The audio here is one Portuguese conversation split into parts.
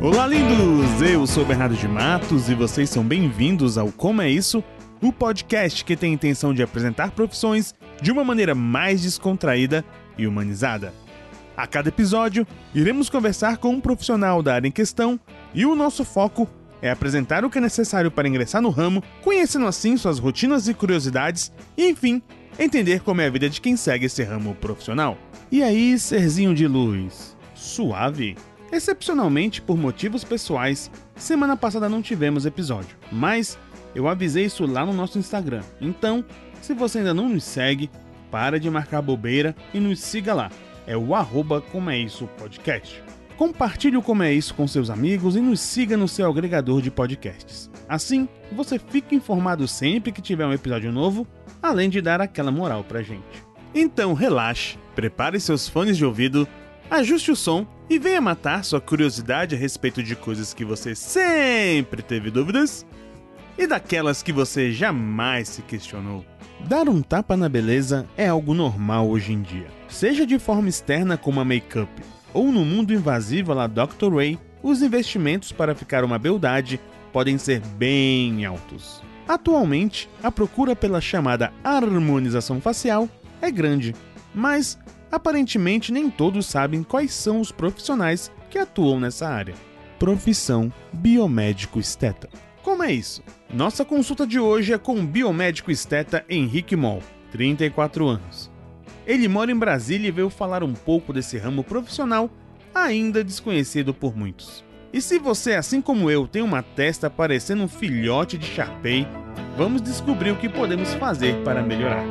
Olá, lindos! Eu sou Bernardo de Matos e vocês são bem-vindos ao Como é Isso, o podcast que tem a intenção de apresentar profissões de uma maneira mais descontraída e humanizada. A cada episódio, iremos conversar com um profissional da área em questão e o nosso foco é apresentar o que é necessário para ingressar no ramo, conhecendo assim suas rotinas e curiosidades e, enfim, entender como é a vida de quem segue esse ramo profissional. E aí, serzinho de luz? Suave? Excepcionalmente, por motivos pessoais, semana passada não tivemos episódio, mas eu avisei isso lá no nosso Instagram. Então, se você ainda não nos segue, para de marcar bobeira e nos siga lá. É o arroba como é isso podcast. Compartilhe o Como é Isso com seus amigos e nos siga no seu agregador de podcasts. Assim, você fica informado sempre que tiver um episódio novo, além de dar aquela moral pra gente. Então relaxe, prepare seus fones de ouvido, ajuste o som e venha matar sua curiosidade a respeito de coisas que você sempre teve dúvidas e daquelas que você jamais se questionou. Dar um tapa na beleza é algo normal hoje em dia, seja de forma externa como a make-up, ou no mundo invasivo lá Dr. Ray, os investimentos para ficar uma beldade podem ser bem altos. Atualmente, a procura pela chamada harmonização facial é grande, mas aparentemente nem todos sabem quais são os profissionais que atuam nessa área. Profissão biomédico esteta. Como é isso? Nossa consulta de hoje é com o biomédico esteta Henrique Moll, 34 anos. Ele mora em Brasília e veio falar um pouco desse ramo profissional ainda desconhecido por muitos. E se você, assim como eu, tem uma testa parecendo um filhote de Sharpei, vamos descobrir o que podemos fazer para melhorar.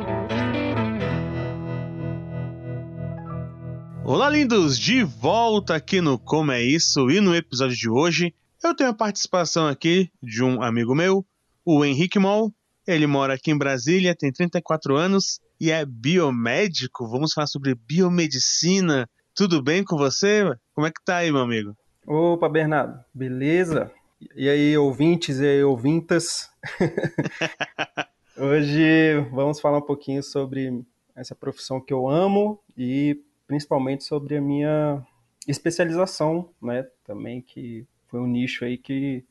Olá, lindos! De volta aqui no Como é Isso e no episódio de hoje eu tenho a participação aqui de um amigo meu, o Henrique Moll. Ele mora aqui em Brasília, tem 34 anos e é biomédico. Vamos falar sobre biomedicina. Tudo bem com você? Como é que tá aí, meu amigo? Opa, Bernardo, beleza? E aí, ouvintes e aí, ouvintas? Hoje vamos falar um pouquinho sobre essa profissão que eu amo e principalmente sobre a minha especialização, né? Também que foi um nicho aí que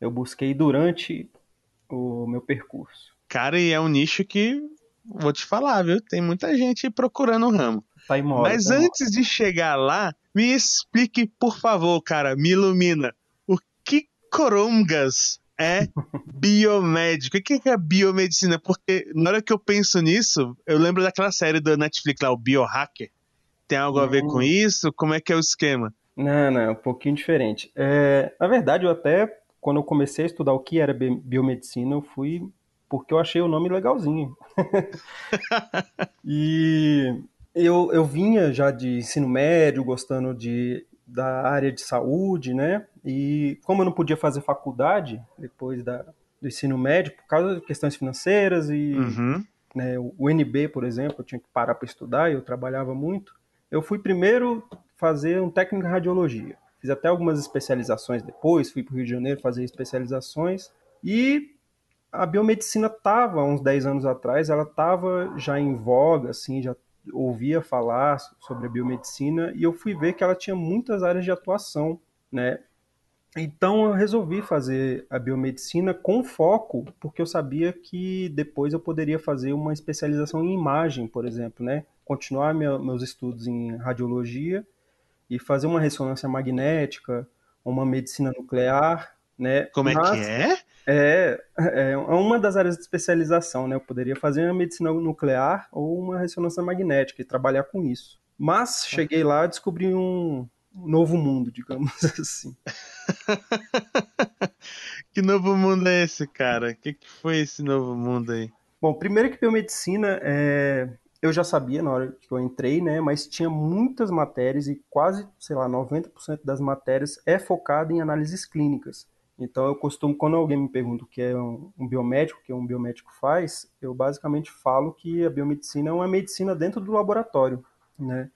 eu busquei durante o meu percurso. Cara, e é um nicho que vou te falar, viu? Tem muita gente procurando o ramo. Tá imóvel, Mas tá antes de chegar lá, me explique, por favor, cara, me ilumina. O que corongas é biomédico? O que é biomedicina? Porque na hora que eu penso nisso, eu lembro daquela série da Netflix lá, o Biohacker. Tem algo a ver com isso? Como é que é o esquema? Não, não, é um pouquinho diferente. É, na verdade, eu até, quando eu comecei a estudar o que era biomedicina, eu fui porque eu achei o nome legalzinho. e eu, eu vinha já de ensino médio, gostando de, da área de saúde, né? E como eu não podia fazer faculdade depois da, do ensino médio, por causa de questões financeiras e Uhum. né, o NB, por exemplo, eu tinha que parar para estudar e eu trabalhava muito. Eu fui primeiro fazer um técnico em radiologia. Fiz até algumas especializações depois, fui para o Rio de Janeiro fazer especializações e a biomedicina estava, uns 10 anos atrás, ela estava já em voga, assim, já ouvia falar sobre a biomedicina e eu fui ver que ela tinha muitas áreas de atuação, né? Então eu resolvi fazer a biomedicina com foco, porque eu sabia que depois eu poderia fazer uma especialização em imagem, por exemplo, né? Continuar minha, meus estudos em radiologia e fazer uma ressonância magnética, uma medicina nuclear, né? Como é Mas- que é? é, é uma das áreas de especialização, né? Eu poderia fazer uma medicina nuclear ou uma ressonância magnética e trabalhar com isso. Mas cheguei lá e descobri um novo mundo, digamos assim. que novo mundo é esse, cara? O que, que foi esse novo mundo aí? Bom, primeiro que biomedicina, é, eu já sabia na hora que eu entrei, né? Mas tinha muitas matérias e quase, sei lá, 90% das matérias é focada em análises clínicas. Então eu costumo, quando alguém me pergunta o que é um, um biomédico, o que um biomédico faz, eu basicamente falo que a biomedicina é uma medicina dentro do laboratório, né?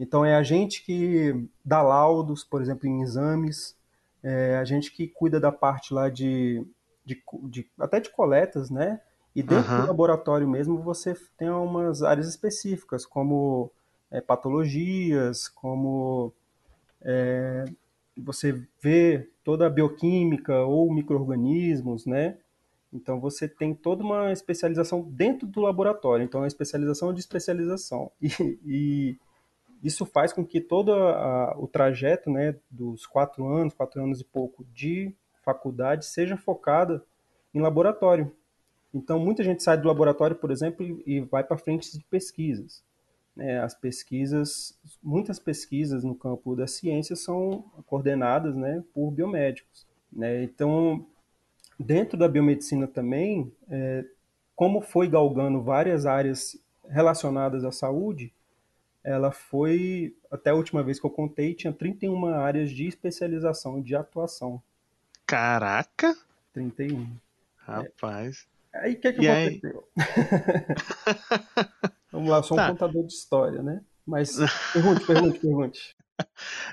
Então é a gente que dá laudos, por exemplo, em exames, é a gente que cuida da parte lá de, de, de até de coletas, né? E dentro Aham. do laboratório mesmo você tem umas áreas específicas, como é, patologias, como é, você vê toda a bioquímica ou micro-organismos, né? Então você tem toda uma especialização dentro do laboratório, então é especialização de especialização. E, e isso faz com que todo a, o trajeto né, dos quatro anos, quatro anos e pouco de faculdade seja focada em laboratório. Então muita gente sai do laboratório, por exemplo, e vai para frente de pesquisas. É, as pesquisas, muitas pesquisas no campo da ciência são coordenadas né, por biomédicos. Né? Então, dentro da biomedicina também, é, como foi galgando várias áreas relacionadas à saúde, ela foi, até a última vez que eu contei, tinha 31 áreas de especialização, de atuação. Caraca! 31. Rapaz. É. Aí o que, é que aconteceu? Vamos lá, sou um tá. contador de história, né? Mas pergunte, pergunte, pergunte.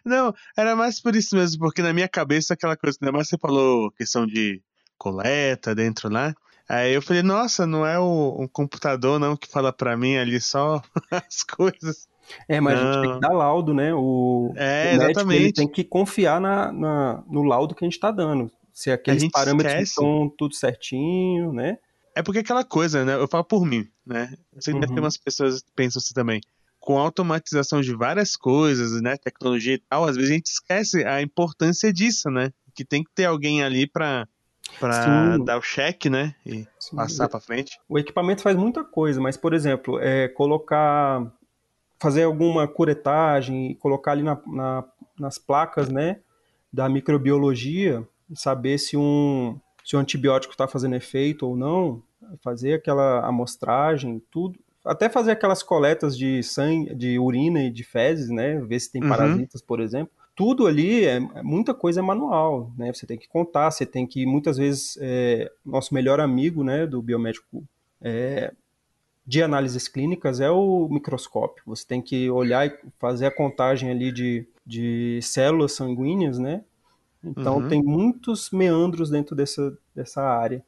Não, era mais por isso mesmo, porque na minha cabeça aquela coisa, ainda mais você falou questão de coleta dentro lá. Aí eu falei, nossa, não é o, um computador não que fala para mim ali só as coisas. É, mas não. a gente tem que dar laudo, né? O, é, o médico, exatamente. tem que confiar na, na, no laudo que a gente está dando. Se aqueles parâmetros esquece. estão tudo certinho, né? É porque aquela coisa, né? Eu falo por mim, né? Eu sei que uhum. deve ter uhum. umas pessoas que pensam assim também. Com a automatização de várias coisas, né? Tecnologia e tal, às vezes a gente esquece a importância disso, né? Que tem que ter alguém ali para para dar o cheque, né? E Sim. passar para frente. O equipamento faz muita coisa, mas, por exemplo, é colocar. fazer alguma curetagem, colocar ali na, na, nas placas, né? Da microbiologia, saber se um, se o antibiótico está fazendo efeito ou não, fazer aquela amostragem, tudo. Até fazer aquelas coletas de sangue, de urina e de fezes, né? Ver se tem uhum. parasitas, por exemplo. Tudo ali, é, é, muita coisa é manual, né? Você tem que contar, você tem que, muitas vezes, é, nosso melhor amigo, né, do biomédico é, de análises clínicas é o microscópio. Você tem que olhar e fazer a contagem ali de, de células sanguíneas, né? Então uhum. tem muitos meandros dentro dessa, dessa área.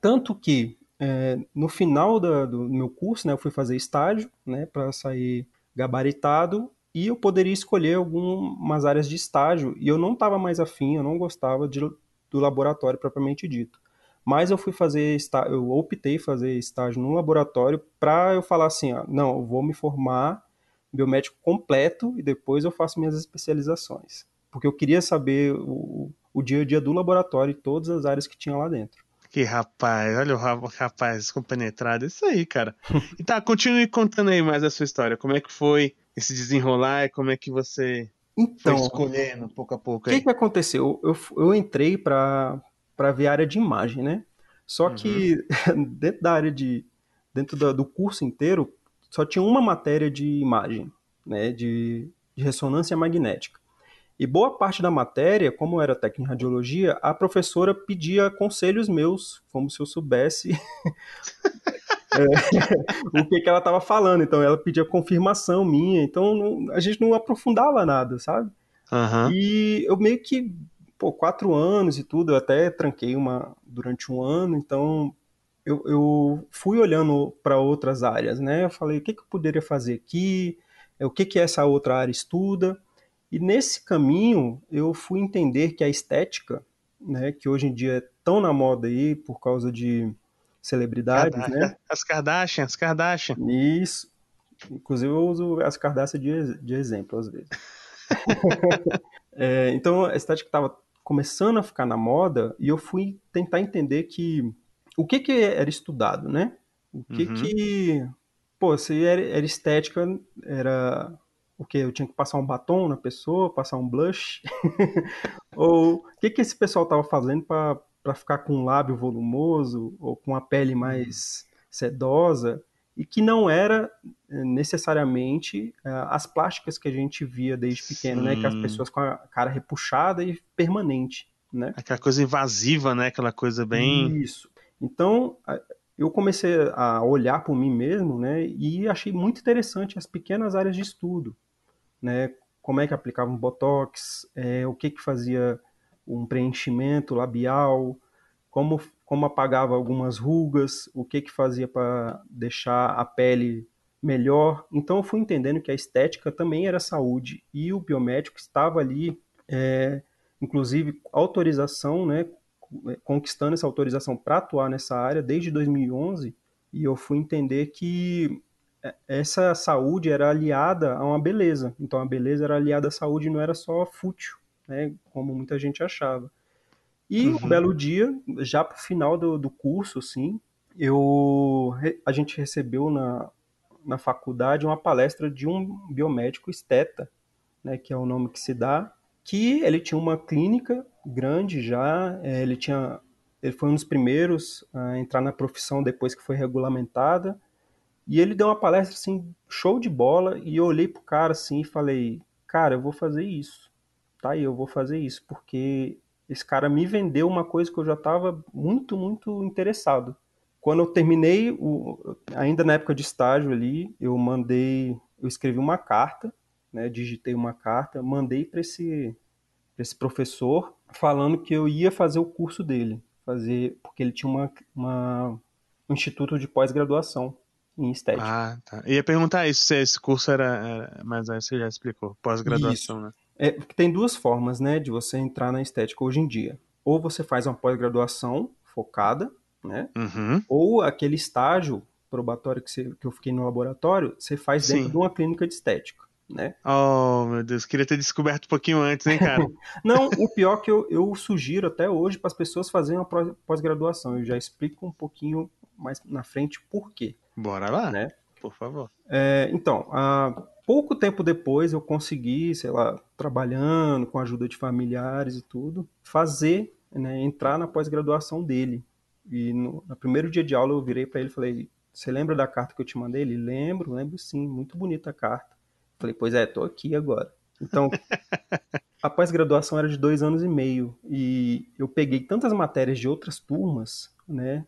Tanto que é, no final da, do meu curso, né, eu fui fazer estágio, né, para sair gabaritado e eu poderia escolher algumas áreas de estágio e eu não estava mais afim, eu não gostava de, do laboratório propriamente dito. Mas eu fui fazer estágio, eu optei fazer estágio no laboratório para eu falar assim, ó, não, eu vou me formar biomédico completo e depois eu faço minhas especializações, porque eu queria saber o, o dia a dia do laboratório e todas as áreas que tinha lá dentro. Que rapaz, olha o rapaz compenetrado, isso aí, cara. E tá, continue contando aí mais a sua história. Como é que foi esse desenrolar? Como é que você então, foi escolhendo pouco a pouco? O que, que aconteceu? Eu, eu entrei para ver a área de imagem, né? Só uhum. que dentro da área de. dentro do, do curso inteiro, só tinha uma matéria de imagem, né? De, de ressonância magnética. E boa parte da matéria, como era técnica em radiologia, a professora pedia conselhos meus, como se eu soubesse é, o que, que ela estava falando. Então ela pedia confirmação minha, então não, a gente não aprofundava nada, sabe? Uhum. E eu meio que, pô, quatro anos e tudo, eu até tranquei uma durante um ano, então eu, eu fui olhando para outras áreas, né? Eu falei, o que, que eu poderia fazer aqui? O que, que essa outra área estuda? E nesse caminho eu fui entender que a estética, né, que hoje em dia é tão na moda aí por causa de celebridades, Kardashian, né? As Kardashian, as Kardashian. Isso. Inclusive eu uso as Kardashian de, de exemplo às vezes. é, então a estética estava começando a ficar na moda e eu fui tentar entender que o que que era estudado, né? O que uhum. que pô, se era, era estética, era o que eu tinha que passar um batom na pessoa, passar um blush, ou o que que esse pessoal estava fazendo para ficar com um lábio volumoso ou com a pele mais sedosa e que não era eh, necessariamente uh, as plásticas que a gente via desde pequeno, Sim. né, que as pessoas com a cara repuxada e permanente, né? Aquela coisa invasiva, né, aquela coisa bem Isso. Então, eu comecei a olhar por mim mesmo, né, e achei muito interessante as pequenas áreas de estudo né? Como é que aplicava um botox, é, o que que fazia um preenchimento labial, como como apagava algumas rugas, o que que fazia para deixar a pele melhor. Então eu fui entendendo que a estética também era saúde e o biomédico estava ali é, inclusive autorização, né, conquistando essa autorização para atuar nessa área desde 2011, e eu fui entender que é, essa saúde era aliada a uma beleza. Então a beleza era aliada à saúde não era só fútil, né, como muita gente achava. E uhum. um belo dia, já para o final do, do curso, assim, eu, a gente recebeu na, na faculdade uma palestra de um biomédico esteta, né, que é o nome que se dá, que ele tinha uma clínica grande já, é, ele tinha ele foi um dos primeiros a entrar na profissão depois que foi regulamentada, e ele deu uma palestra assim, show de bola, e eu olhei pro cara assim e falei, cara, eu vou fazer isso. Tá aí, eu vou fazer isso, porque esse cara me vendeu uma coisa que eu já estava muito, muito interessado. Quando eu terminei, o, ainda na época de estágio ali, eu mandei, eu escrevi uma carta, né, digitei uma carta, mandei para esse, esse professor falando que eu ia fazer o curso dele, fazer porque ele tinha uma, uma um instituto de pós-graduação em estética. Ah, tá. Eu ia perguntar isso, se esse curso era, era mas aí você já explicou, pós-graduação, né? É, tem duas formas, né, de você entrar na estética hoje em dia. Ou você faz uma pós-graduação focada, né? Uhum. Ou aquele estágio probatório que, você, que eu fiquei no laboratório, você faz dentro Sim. de uma clínica de estética. Né? Oh, meu Deus, queria ter descoberto um pouquinho antes, hein, cara? Não, o pior que eu, eu sugiro até hoje para as pessoas fazerem uma pós-graduação. Eu já explico um pouquinho mais na frente por quê. Bora lá, né? Por favor. É, então, há pouco tempo depois eu consegui, sei lá, trabalhando com a ajuda de familiares e tudo, fazer, né, entrar na pós-graduação dele. E no, no, primeiro dia de aula eu virei para ele e falei: Você lembra da carta que eu te mandei? Ele: Lembro, lembro sim, muito bonita a carta. Falei: Pois é, tô aqui agora. Então, a pós-graduação era de dois anos e meio. E eu peguei tantas matérias de outras turmas, né?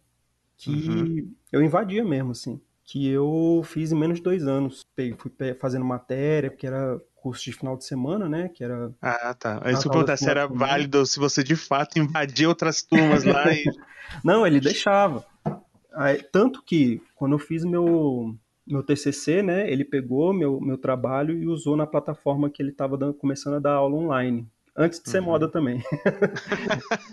Que uhum. eu invadia mesmo, assim. Que eu fiz em menos de dois anos. Fui fazendo matéria, porque era curso de final de semana, né? Que era. Ah, tá. Aí se perguntar se era válido, se você de fato invadia outras turmas lá e. Não, ele deixava. Aí, tanto que quando eu fiz meu, meu TCC, né? Ele pegou meu, meu trabalho e usou na plataforma que ele estava começando a dar aula online. Antes de ser uhum. moda também.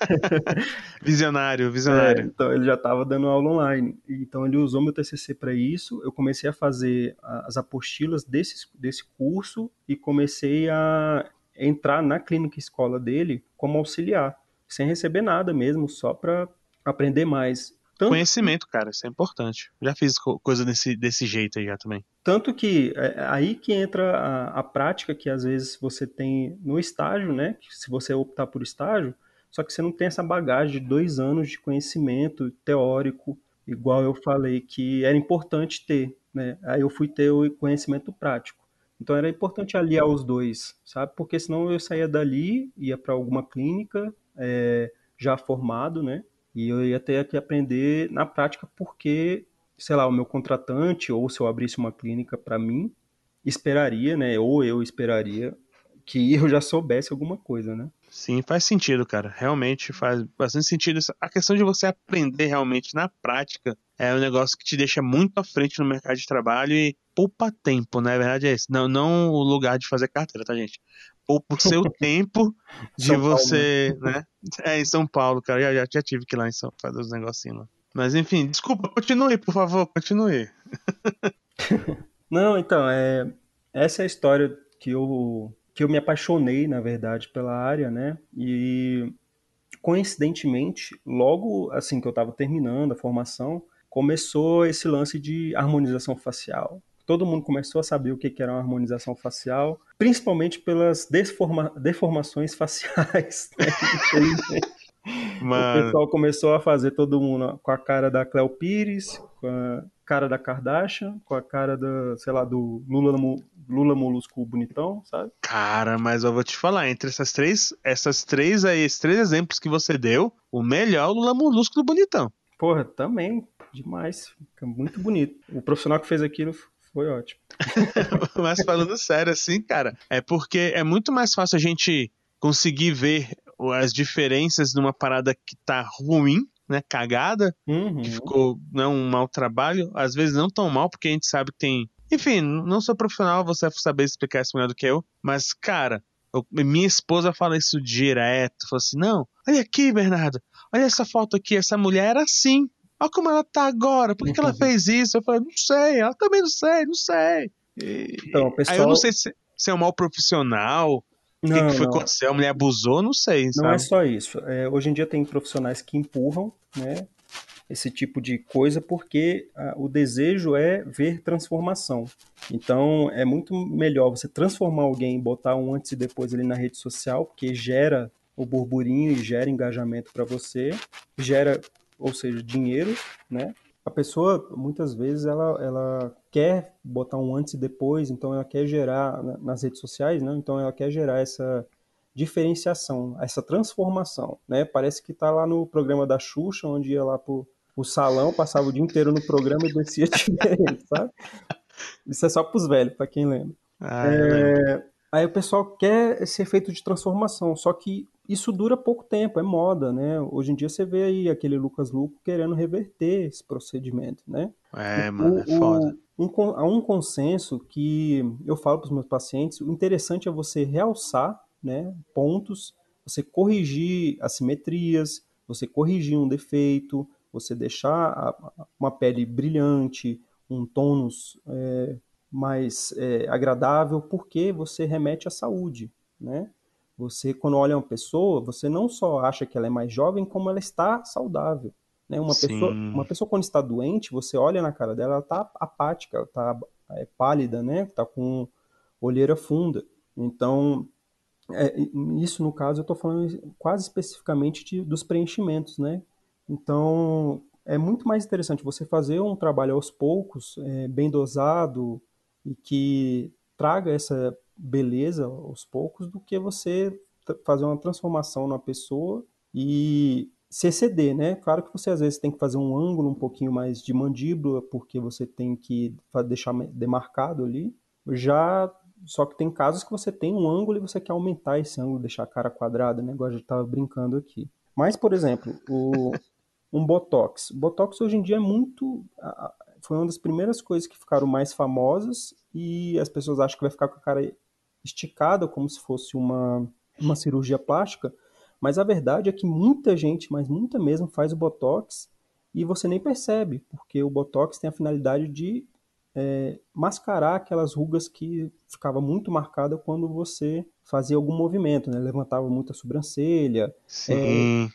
visionário, visionário. É, então ele já estava dando aula online. Então ele usou meu TCC para isso. Eu comecei a fazer as apostilas desse, desse curso e comecei a entrar na clínica escola dele como auxiliar, sem receber nada mesmo, só para aprender mais. Tanto... Conhecimento, cara, isso é importante. Já fiz coisa desse, desse jeito aí já também. Tanto que é, é aí que entra a, a, prática que às vezes você tem no estágio, né? Se você optar por estágio, só que você não tem essa bagagem de dois anos de conhecimento teórico, igual eu falei que era importante ter, né? Aí eu fui ter o conhecimento prático. Então era importante aliar os dois, sabe? Porque senão eu saía dali, ia para alguma clínica é, já formado, né? E eu ia ter que aprender na prática porque, sei lá, o meu contratante, ou se eu abrisse uma clínica para mim, esperaria, né? Ou eu esperaria que eu já soubesse alguma coisa, né? Sim, faz sentido, cara. Realmente faz bastante sentido. A questão de você aprender realmente na prática é um negócio que te deixa muito à frente no mercado de trabalho e poupa tempo, né? A verdade é isso. Não, não o lugar de fazer carteira, tá, gente? Poupa o seu tempo de São você, Paulo. né? É, em São Paulo, cara. Já, já, já tive que ir lá em São fazer os negocinhos lá. Mas enfim, desculpa, continue, por favor, continue. não, então, é, essa é a história que eu que eu me apaixonei, na verdade, pela área, né? E coincidentemente, logo assim que eu estava terminando a formação, começou esse lance de harmonização facial. Todo mundo começou a saber o que era uma harmonização facial, principalmente pelas deforma deformações faciais. Né? Mano. O pessoal começou a fazer todo mundo com a cara da Cleo Pires, com a cara da Kardashian, com a cara da, sei lá, do Lula, Lula Molusco bonitão, sabe? Cara, mas eu vou te falar, entre essas três, essas três aí, esses três exemplos que você deu, o melhor é o Lula Molusco do bonitão. Porra, também, demais, fica muito bonito. O profissional que fez aquilo foi ótimo. mas falando sério assim, cara, é porque é muito mais fácil a gente conseguir ver as diferenças numa parada que tá ruim né, cagada, uhum. que ficou não, né, um mau trabalho, às vezes não tão mal, porque a gente sabe que tem. Enfim, não sou profissional, você vai saber explicar isso melhor do que eu, mas, cara, Eu, minha esposa fala isso direto. Fala assim: não, olha aqui, Bernardo, olha essa foto aqui, essa mulher era assim. Olha como ela tá agora, por que, que ela fez isso? Eu falei, não sei, ela também não sei, não sei. E, então, pessoal... Aí eu não sei se, se é um mal profissional, o que, que, foi não. aconteceu? A mulher abusou? Não sei. Não é só isso. É, hoje em dia tem profissionais que empurram, né? Esse tipo de coisa porque a, o desejo é ver transformação. Então é muito melhor você transformar alguém, botar um antes e depois ali na rede social, porque gera o burburinho e gera engajamento para você, gera, ou seja, dinheiro, né? a pessoa muitas vezes ela, ela quer botar um antes e depois, então ela quer gerar nas redes sociais, né? Então ela quer gerar essa diferenciação, essa transformação, né? Parece que está lá no programa da Xuxa, onde ia lá pro, o salão, passava o dia inteiro no programa e descia diferente, sabe? Isso é só para os velhos, para quem lembra. Ah, é, aí o pessoal quer esse efeito de transformação, só que isso dura pouco tempo, é moda, né? Hoje em dia você vê aí aquele Lucas Luco querendo reverter esse procedimento, né? É, mano, é foda. um, há um consenso que eu falo para os meus pacientes, o interessante é você realçar né, pontos, você corrigir assimetrias, você corrigir um defeito, você deixar uma pele brilhante, um tônus é, mais é, agradável, porque você remete à saúde, né? Você, quando olha uma pessoa, você não só acha que ela é mais jovem, como ela está saudável. Né? Uma, pessoa, uma pessoa, quando está doente, você olha na cara dela, ela está apática, ela está é, pálida, né? Está com olheira funda. Então, é, isso no caso eu estou falando quase especificamente de, dos preenchimentos, né? Então, é muito mais interessante você fazer um trabalho aos poucos, é, bem dosado e que traga essa beleza aos poucos do que você fazer uma transformação na pessoa e se exceder, né? Claro que você às vezes tem que fazer um ângulo um pouquinho mais de mandíbula, porque você tem que deixar demarcado ali. Já só que tem casos que você tem um ângulo e você quer aumentar esse ângulo, deixar a cara quadrada, né? Igual a gente estava brincando aqui. Mas, por exemplo, o, um Botox. Botox hoje em dia é muito. Foi uma das primeiras coisas que ficaram mais famosas e as pessoas acham que vai ficar com a cara esticada, como se fosse uma, uma cirurgia plástica, mas a verdade é que muita gente, mas muita mesmo, faz o Botox e você nem percebe, porque o Botox tem a finalidade de é, mascarar aquelas rugas que ficava muito marcada quando você fazia algum movimento, né? Levantava muito a sobrancelha, é,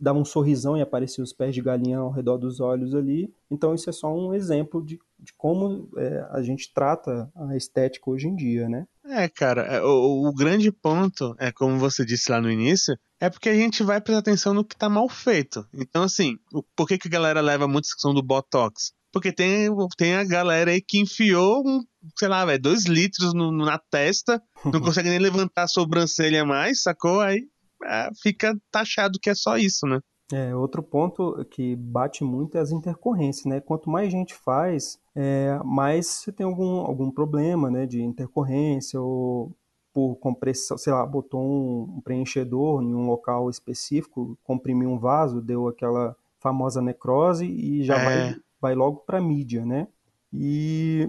dava um sorrisão e aparecia os pés de galinha ao redor dos olhos ali. Então isso é só um exemplo de, de como é, a gente trata a estética hoje em dia, né? É, cara, é, o, o, grande ponto é, como você disse lá no início, é porque a gente vai prestar atenção no que tá mal feito. Então, assim, o, por que, que a galera leva muito discussão do Botox? Porque tem, tem a galera aí que enfiou, um, sei lá, velho, dois litros no, na testa, não consegue nem levantar a sobrancelha mais, sacou? Aí é, fica taxado que é só isso, né? É, outro ponto que bate muito é as intercorrências, né? Quanto mais gente faz, é, mais você tem algum, algum problema, né, de intercorrência ou por compressão, sei lá, botou um, preenchedor em um local específico, comprimiu um vaso, deu aquela famosa necrose e já é. vai, vai logo para mídia, né? E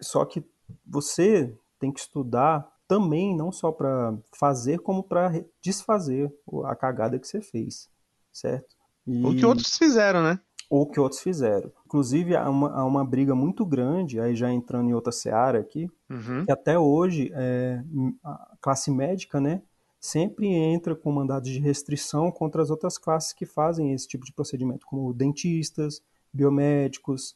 só que você tem que estudar também não só para fazer como para desfazer a cagada que você fez certo? E... O que outros fizeram, né? Ou que outros fizeram. Inclusive, há uma, há uma briga muito grande, aí já entrando em outra seara aqui, uhum. que até hoje é, a classe médica, né, sempre entra com mandados de restrição contra as outras classes que fazem esse tipo de procedimento, como dentistas, biomédicos.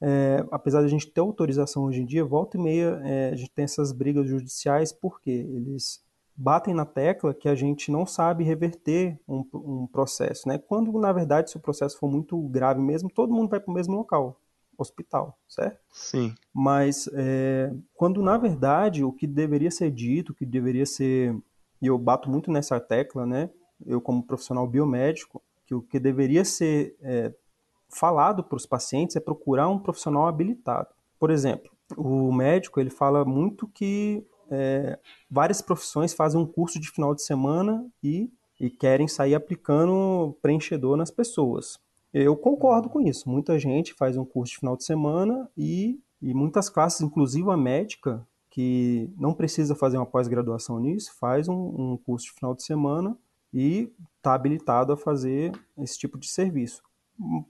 É, apesar de a gente ter autorização hoje em dia, volta e meia é, a gente tem essas brigas judiciais porque eles batem na tecla que a gente não sabe reverter um, um, processo, né? Quando, na verdade, se o processo for muito grave mesmo, todo mundo vai para o mesmo local, hospital, certo? Sim. Mas é, quando, na verdade, o que deveria ser dito, o que deveria ser... E eu bato muito nessa tecla, né? Eu, como profissional biomédico, que o que deveria ser é, falado para os pacientes é procurar um profissional habilitado. Por exemplo, o médico, ele fala muito que é, várias profissões fazem um curso de final de semana e, e querem sair aplicando preenchedor nas pessoas. Eu concordo com isso. Muita gente faz um curso de final de semana e, e muitas classes, inclusive a médica, que não precisa fazer uma pós-graduação nisso, faz um, um curso de final de semana e está habilitado a fazer esse tipo de serviço.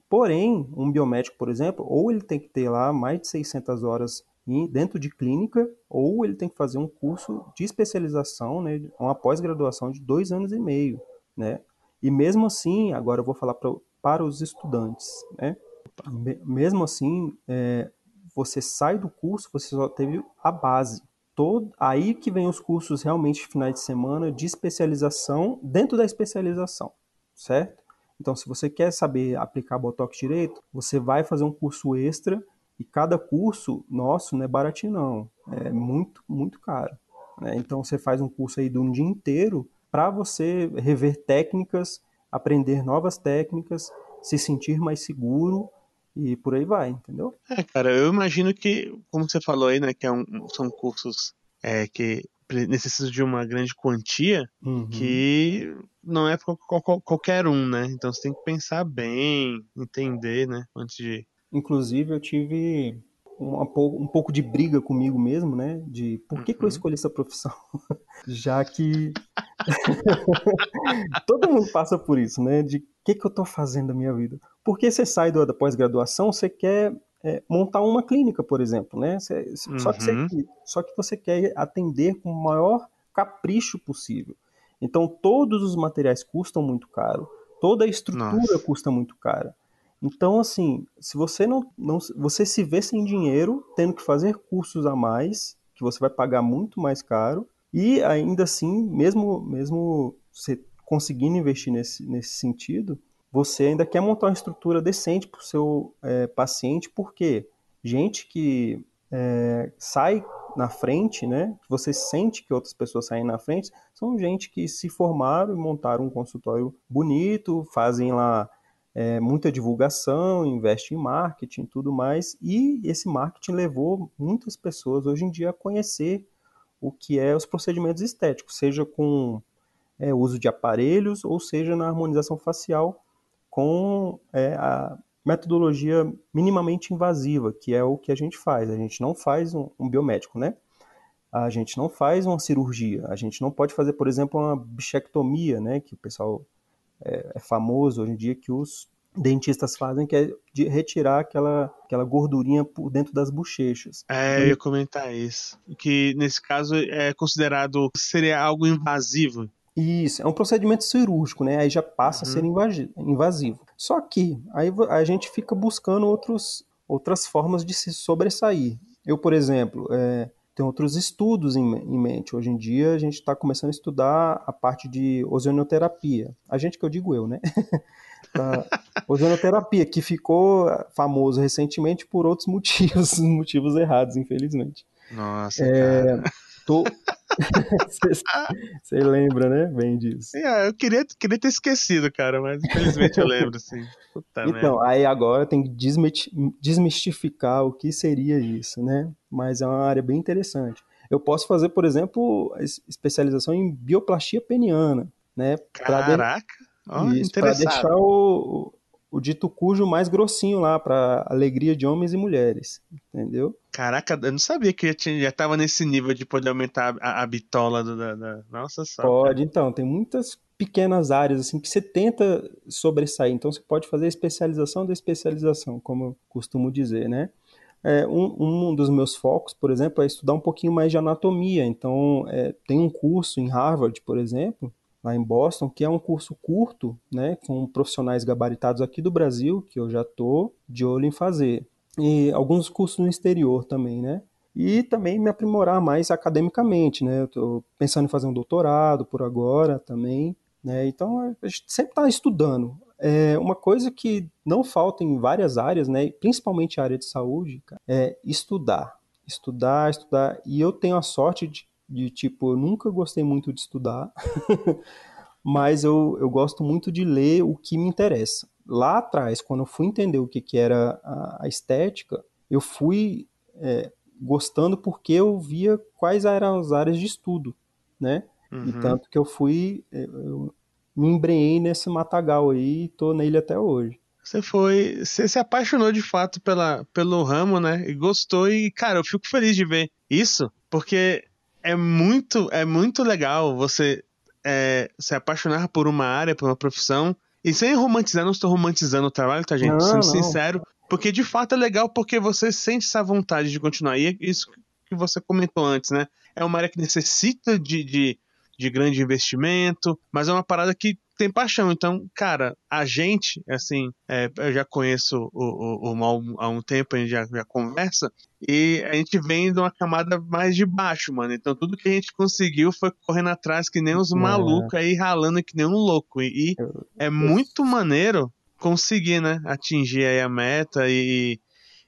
Porém, um biomédico, por exemplo, ou ele tem que ter lá mais de 600 horas dentro de clínica, ou ele tem que fazer um curso de especialização, né, uma pós-graduação de dois anos e meio, né? E mesmo assim, agora eu vou falar pra, para os estudantes, né? Mesmo assim, é, você sai do curso, você só teve a base. Todo, aí que vem os cursos realmente finais de semana de especialização dentro da especialização, certo? Então, se você quer saber aplicar Botox direito, você vai fazer um curso extra e cada curso nosso não é baratinho não, é muito, muito caro. Né? Então, você faz um curso aí de um dia inteiro para você rever técnicas, aprender novas técnicas, se sentir mais seguro e por aí vai, entendeu? É, cara, eu imagino que, como você falou aí, né, que é um, são cursos é, que necessitam de uma grande quantia, uhum. que não é para qualquer um, né? Então você tem que pensar bem, entender, né, antes de. Inclusive, eu tive um, um pouco de briga comigo mesmo, né? De por que, uhum. que eu uhum. escolhi essa profissão? Já que todo mundo passa por isso, né? De o que, que eu estou fazendo da minha vida? Porque você sai da pós-graduação, você quer é, montar uma clínica, por exemplo, né? Você, uhum. só, que você, uhum. só que você quer atender com o maior capricho possível. Então, todos os materiais custam muito caro, toda a estrutura Nossa. custa muito cara. Então, assim, se você não, não você se vê sem dinheiro, tendo que fazer cursos a mais, que você vai pagar muito mais caro, e ainda assim, mesmo mesmo você conseguindo investir nesse, nesse sentido, você ainda quer montar uma estrutura decente para o seu é, paciente, porque gente que é, sai na frente, né, você sente que outras pessoas saem na frente, são gente que se formaram e montaram um consultório bonito, fazem lá é, muita divulgação, investem em marketing tudo mais, e esse marketing levou muitas pessoas hoje em dia a conhecer o que é os procedimentos estéticos, seja com é, uso de aparelhos ou seja na harmonização facial, com é, a metodologia minimamente invasiva, que é o que a gente faz. A gente não faz um, um biomédico, né? A gente não faz uma cirurgia. A gente não pode fazer, por exemplo, uma bichectomia, né? Que o pessoal é, é famoso hoje em dia que os dentistas fazem, que é de retirar aquela, aquela gordurinha por dentro das bochechas. É, eu ia comentar isso. Que nesse caso é considerado seria algo invasivo. Isso, é um procedimento cirúrgico, né? Aí já passa uhum. a ser uhum. invasivo. Só que aí a gente fica buscando outros, outras formas de se sobressair. Eu, por exemplo, é, tenho outros estudos em, em, mente. Hoje em dia a gente está começando a estudar a parte de ozonoterapia. A gente que eu digo eu, né? da ozonoterapia, que ficou famoso recentemente por outros motivos, motivos errados, infelizmente. Nossa, é. Tô, você lembra, né? Bem disso. É, eu queria, queria ter esquecido, cara, mas infelizmente eu lembro, sim. Puta então, merda. aí agora tem que desmistificar o que seria isso, né? Mas é uma área bem interessante. Eu posso fazer, por exemplo, especialização em bioplastia peniana, né? Caraca! Para deixar o, o dito cujo mais grossinho lá, para alegria de homens e mulheres, entendeu? Caraca, eu não sabia que já, já tava nesse nível de poder aumentar a, a bitola do, da, da... Nossa só. Pode, cara. então, tem muitas pequenas áreas assim que você tenta sobressair, então você pode fazer a especialização da especialização, como eu costumo dizer, né? É, um, um, dos meus focos, por exemplo, é estudar um pouquinho mais de anatomia. Então, é, tem um curso em Harvard, por exemplo, lá em Boston, que é um curso curto, né, com profissionais gabaritados aqui do Brasil, que eu já estou de olho em fazer. E alguns cursos no exterior também, né? E também me aprimorar mais academicamente, né? Eu estou pensando em fazer um doutorado por agora também, né? Então a gente sempre está estudando. É uma coisa que não falta em várias áreas, né? Principalmente a área de saúde, é estudar, estudar, estudar. E eu tenho a sorte de de tipo, eu nunca gostei muito de estudar, mas eu, eu gosto muito de ler o que me interessa. Lá atrás, quando eu fui entender o que, que era a, a estética, eu fui é, gostando porque eu via quais eram as áreas de estudo, né? Uhum. E tanto que eu fui, é, eu me embrenhei nesse matagal aí e tô nele até hoje. você foi. Você se apaixonou de fato pela, pelo ramo, né? E gostou. E, cara, eu fico feliz de ver isso, porque é muito, é muito legal você é, se apaixonar por uma área, por uma profissão. E sem romantizar, não estou romantizando o trabalho, tá, gente? Não, Sendo não. sincero. Porque de fato é legal porque você sente essa vontade de continuar. E é isso que você comentou antes, né? É uma área que necessita de, de, de grande investimento, mas é uma parada que tem paixão. Então, cara, a gente, assim, é, eu já conheço o, o, o Mal há um tempo, a gente já, já conversa, e a gente vem de uma camada mais de baixo, mano. Então, tudo que a gente conseguiu foi correndo atrás que nem os é. malucos aí, ralando que nem um louco. E, é muito maneiro conseguir, né, atingir aí a meta e,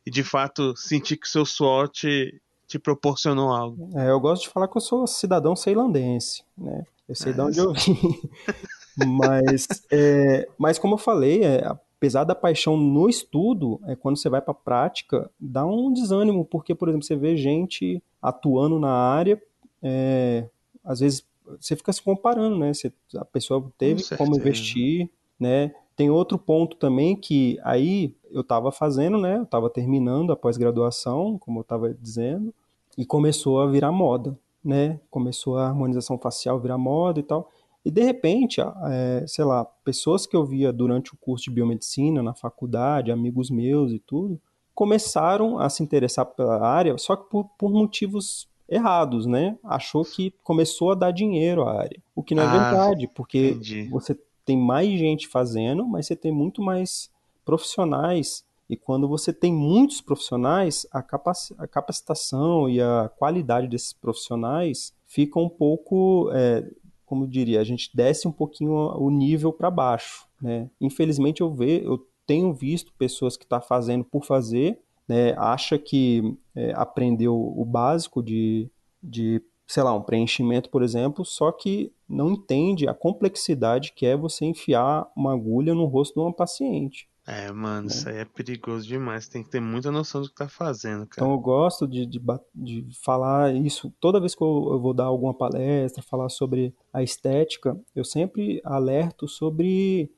e de fato sentir que seu suor te, te proporcionou algo. É, eu gosto de falar que eu sou cidadão ceilandense, né? Eu sei é, de onde eu vim. mas, é, mas como eu falei, é, apesar da paixão no estudo, é quando você vai para a prática, dá um desânimo, porque, por exemplo, você vê gente atuando na área, é, às vezes você fica se comparando, né? Você, a pessoa teve Com como investir, né? Tem outro ponto também que aí eu estava fazendo, né? Eu estava terminando a pós-graduação, como eu estava dizendo, e começou a virar moda, né? Começou a harmonização facial virar moda e tal. E de repente, é, sei lá, pessoas que eu via durante o curso de biomedicina na faculdade, amigos meus e tudo, começaram a se interessar pela área, só que por, por motivos errados, né? Achou que começou a dar dinheiro à área. O que não é ah, verdade, porque entendi. você tem mais gente fazendo, mas você tem muito mais profissionais. E quando você tem muitos profissionais, a, capac a capacitação e a qualidade desses profissionais fica um pouco é, como eu diria, a gente desce um pouquinho o nível para baixo, né? Infelizmente eu vejo, eu tenho visto pessoas que estão tá fazendo por fazer, né? Acha que é, aprendeu o básico de, de, sei lá, um preenchimento, por exemplo, só que não entende a complexidade que é você enfiar uma agulha no rosto de uma paciente. É, mano, isso aí é perigoso demais. Tem que ter muita noção do que tá fazendo, cara. Então eu gosto de, de, de falar isso. Toda vez que eu, eu, vou dar alguma palestra, falar sobre a estética, eu sempre alerto sobre.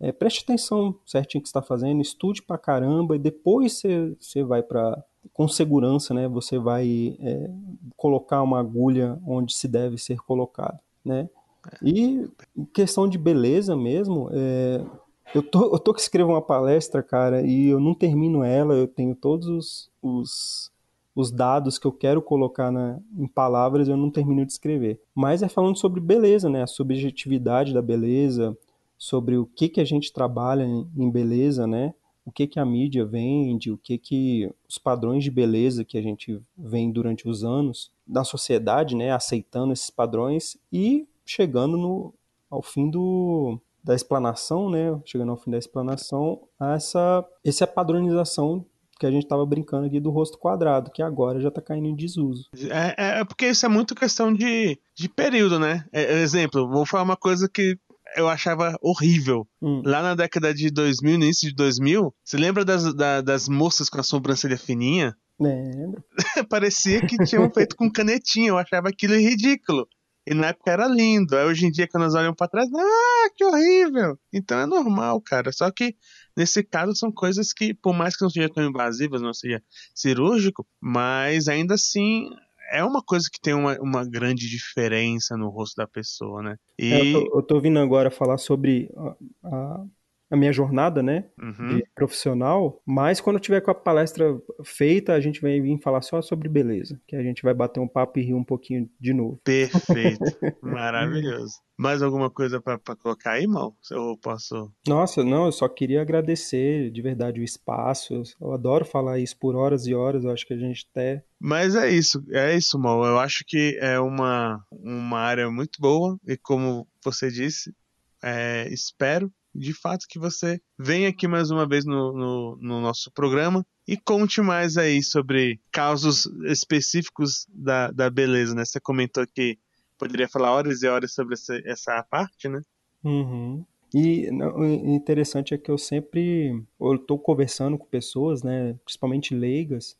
É, preste atenção certinho que está fazendo, estude pra caramba e depois você vai para com segurança, né? Você vai é, colocar uma agulha onde se deve ser colocado, né? É. E questão de beleza mesmo, é, eu tô, eu tô que escrevo uma palestra, cara, e eu não termino ela, eu tenho todos os, os, os dados que eu quero colocar na, em palavras, eu não termino de escrever. Mas é falando sobre beleza, né? A subjetividade da beleza, sobre o que, que a gente trabalha em, beleza, né? O que, que a mídia vende, o que, que os padrões de beleza que a gente vem durante os anos da sociedade, né? Aceitando esses padrões e chegando no, ao fim do, da explanação, né, chegando ao fim da explanação, essa, essa padronização que a gente estava brincando aqui do rosto quadrado, que agora já está caindo em desuso. É, é, é, porque isso é muito questão de, de período, né? É, exemplo, vou falar uma coisa que eu achava horrível. Hum. Lá na década de 2000, início de 2000, você lembra das, da, das moças com a sobrancelha fininha? Lembro. Parecia que tinham feito com canetinha, eu achava aquilo ridículo. E na época era lindo. Aí hoje em dia, quando nós olhamos pra trás, ah, que horrível! Então é normal, cara. Só que nesse caso são coisas que, por mais que não sejam tão invasivas, não seja cirúrgico, mas ainda assim é uma coisa que tem uma, uma grande diferença no rosto da pessoa, né? E... É, eu, tô, eu tô vindo agora falar sobre a, a a minha jornada, né, uhum. profissional, mas quando eu tiver com a palestra feita, a gente vai vir falar só sobre beleza, que a gente vai bater um papo e rir um pouquinho de novo. Perfeito, maravilhoso. Mais alguma coisa para colocar aí, mal? Eu posso? Nossa, não, eu só queria agradecer de verdade o espaço. Eu adoro falar isso por horas e horas. Eu acho que a gente até. Mas é isso, é isso, mal. Eu acho que é uma, uma área muito boa e como você disse, é, espero de fato que você venha aqui mais uma vez no, no, no nosso programa e conte mais aí sobre casos específicos da, da beleza, né? Você comentou que poderia falar horas e horas sobre essa, essa parte, né? Uhum. E o interessante é que eu sempre estou conversando com pessoas, né, principalmente leigas,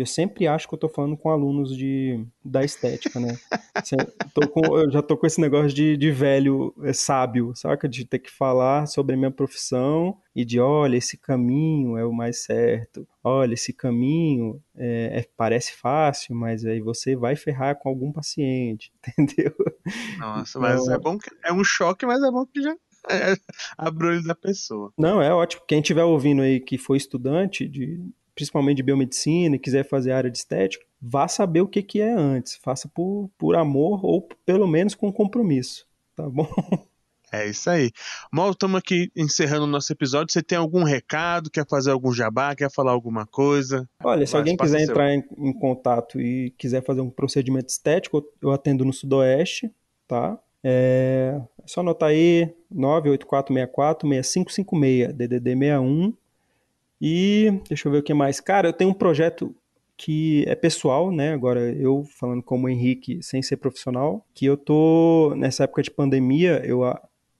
E eu sempre acho que eu tô falando com alunos de, da estética, né? com, eu já tô com esse negócio de, de velho é, sábio, saca? De ter que falar sobre a minha profissão e de, olha, esse caminho é o mais certo. Olha, esse caminho é, é, parece fácil, mas aí você vai ferrar com algum paciente, entendeu? Nossa, mas então, é bom que é um choque, mas é bom que já é, abre o olho da pessoa. Não, é ótimo. Quem estiver ouvindo aí que foi estudante de, principalmente de biomedicina e quiser fazer área de estética, vá saber o que, que é antes. Faça por, por amor ou pelo menos com compromisso, tá bom? É isso aí. Mal, estamos aqui encerrando o nosso episódio. Você tem algum recado? Quer fazer algum jabá? Quer falar alguma coisa? Olha, se alguém quiser entrar em, em, contato e quiser fazer um procedimento estético, eu atendo no Sudoeste, tá? É, é só anotar aí 98464-6556, DDD 61 e deixa eu ver o que mais. Cara, eu tenho um projeto que é pessoal, né? Agora eu falando como Henrique, sem ser profissional, que eu tô nessa época de pandemia, eu,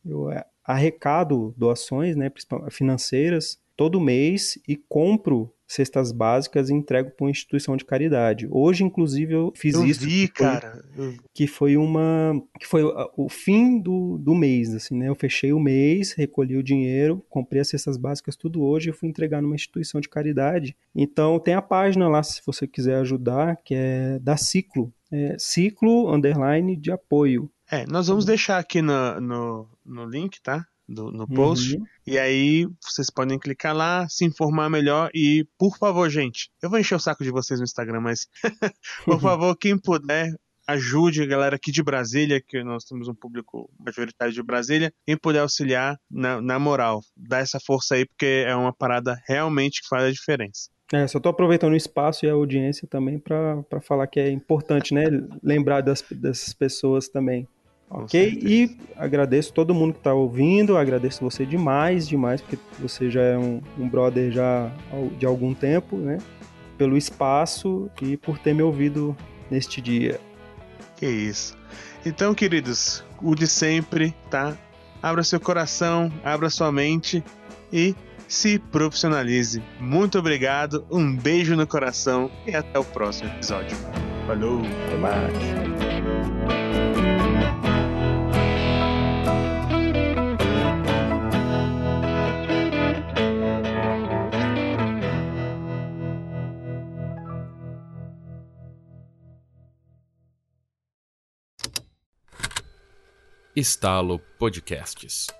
eu arrecado doações, né, financeiras todo mês e compro cestas básicas e entrego para uma instituição de caridade. Hoje, inclusive, eu fiz eu isso. Vi, que foi, cara. Que foi uma. Que foi o fim do, do mês, assim, né? Eu fechei o mês, recolhi o dinheiro, comprei as cestas básicas tudo hoje e fui entregar numa instituição de caridade. Então tem a página lá, se você quiser ajudar, que é da Ciclo. É, ciclo underline de apoio. É, nós vamos deixar aqui no, no, no link, tá? Do, no post. Uhum. E aí vocês podem clicar lá, se informar melhor. E, por favor, gente, eu vou encher o saco de vocês no Instagram, mas por favor, quem puder, ajude a galera aqui de Brasília, que nós temos um público majoritário de Brasília, quem puder auxiliar, na, na moral, dá essa força aí, porque é uma parada realmente que faz a diferença. É, só tô aproveitando o espaço e a audiência também para falar que é importante, né? Lembrar das, dessas pessoas também. Ok? E agradeço todo mundo que está ouvindo, agradeço você demais, demais, porque você já é um, um brother já de algum tempo, né? Pelo espaço e por ter me ouvido neste dia. Que isso. Então, queridos, o de sempre, tá? Abra seu coração, abra sua mente e se profissionalize. Muito obrigado, um beijo no coração e até o próximo episódio. Falou! Até mais! Estalo Podcasts.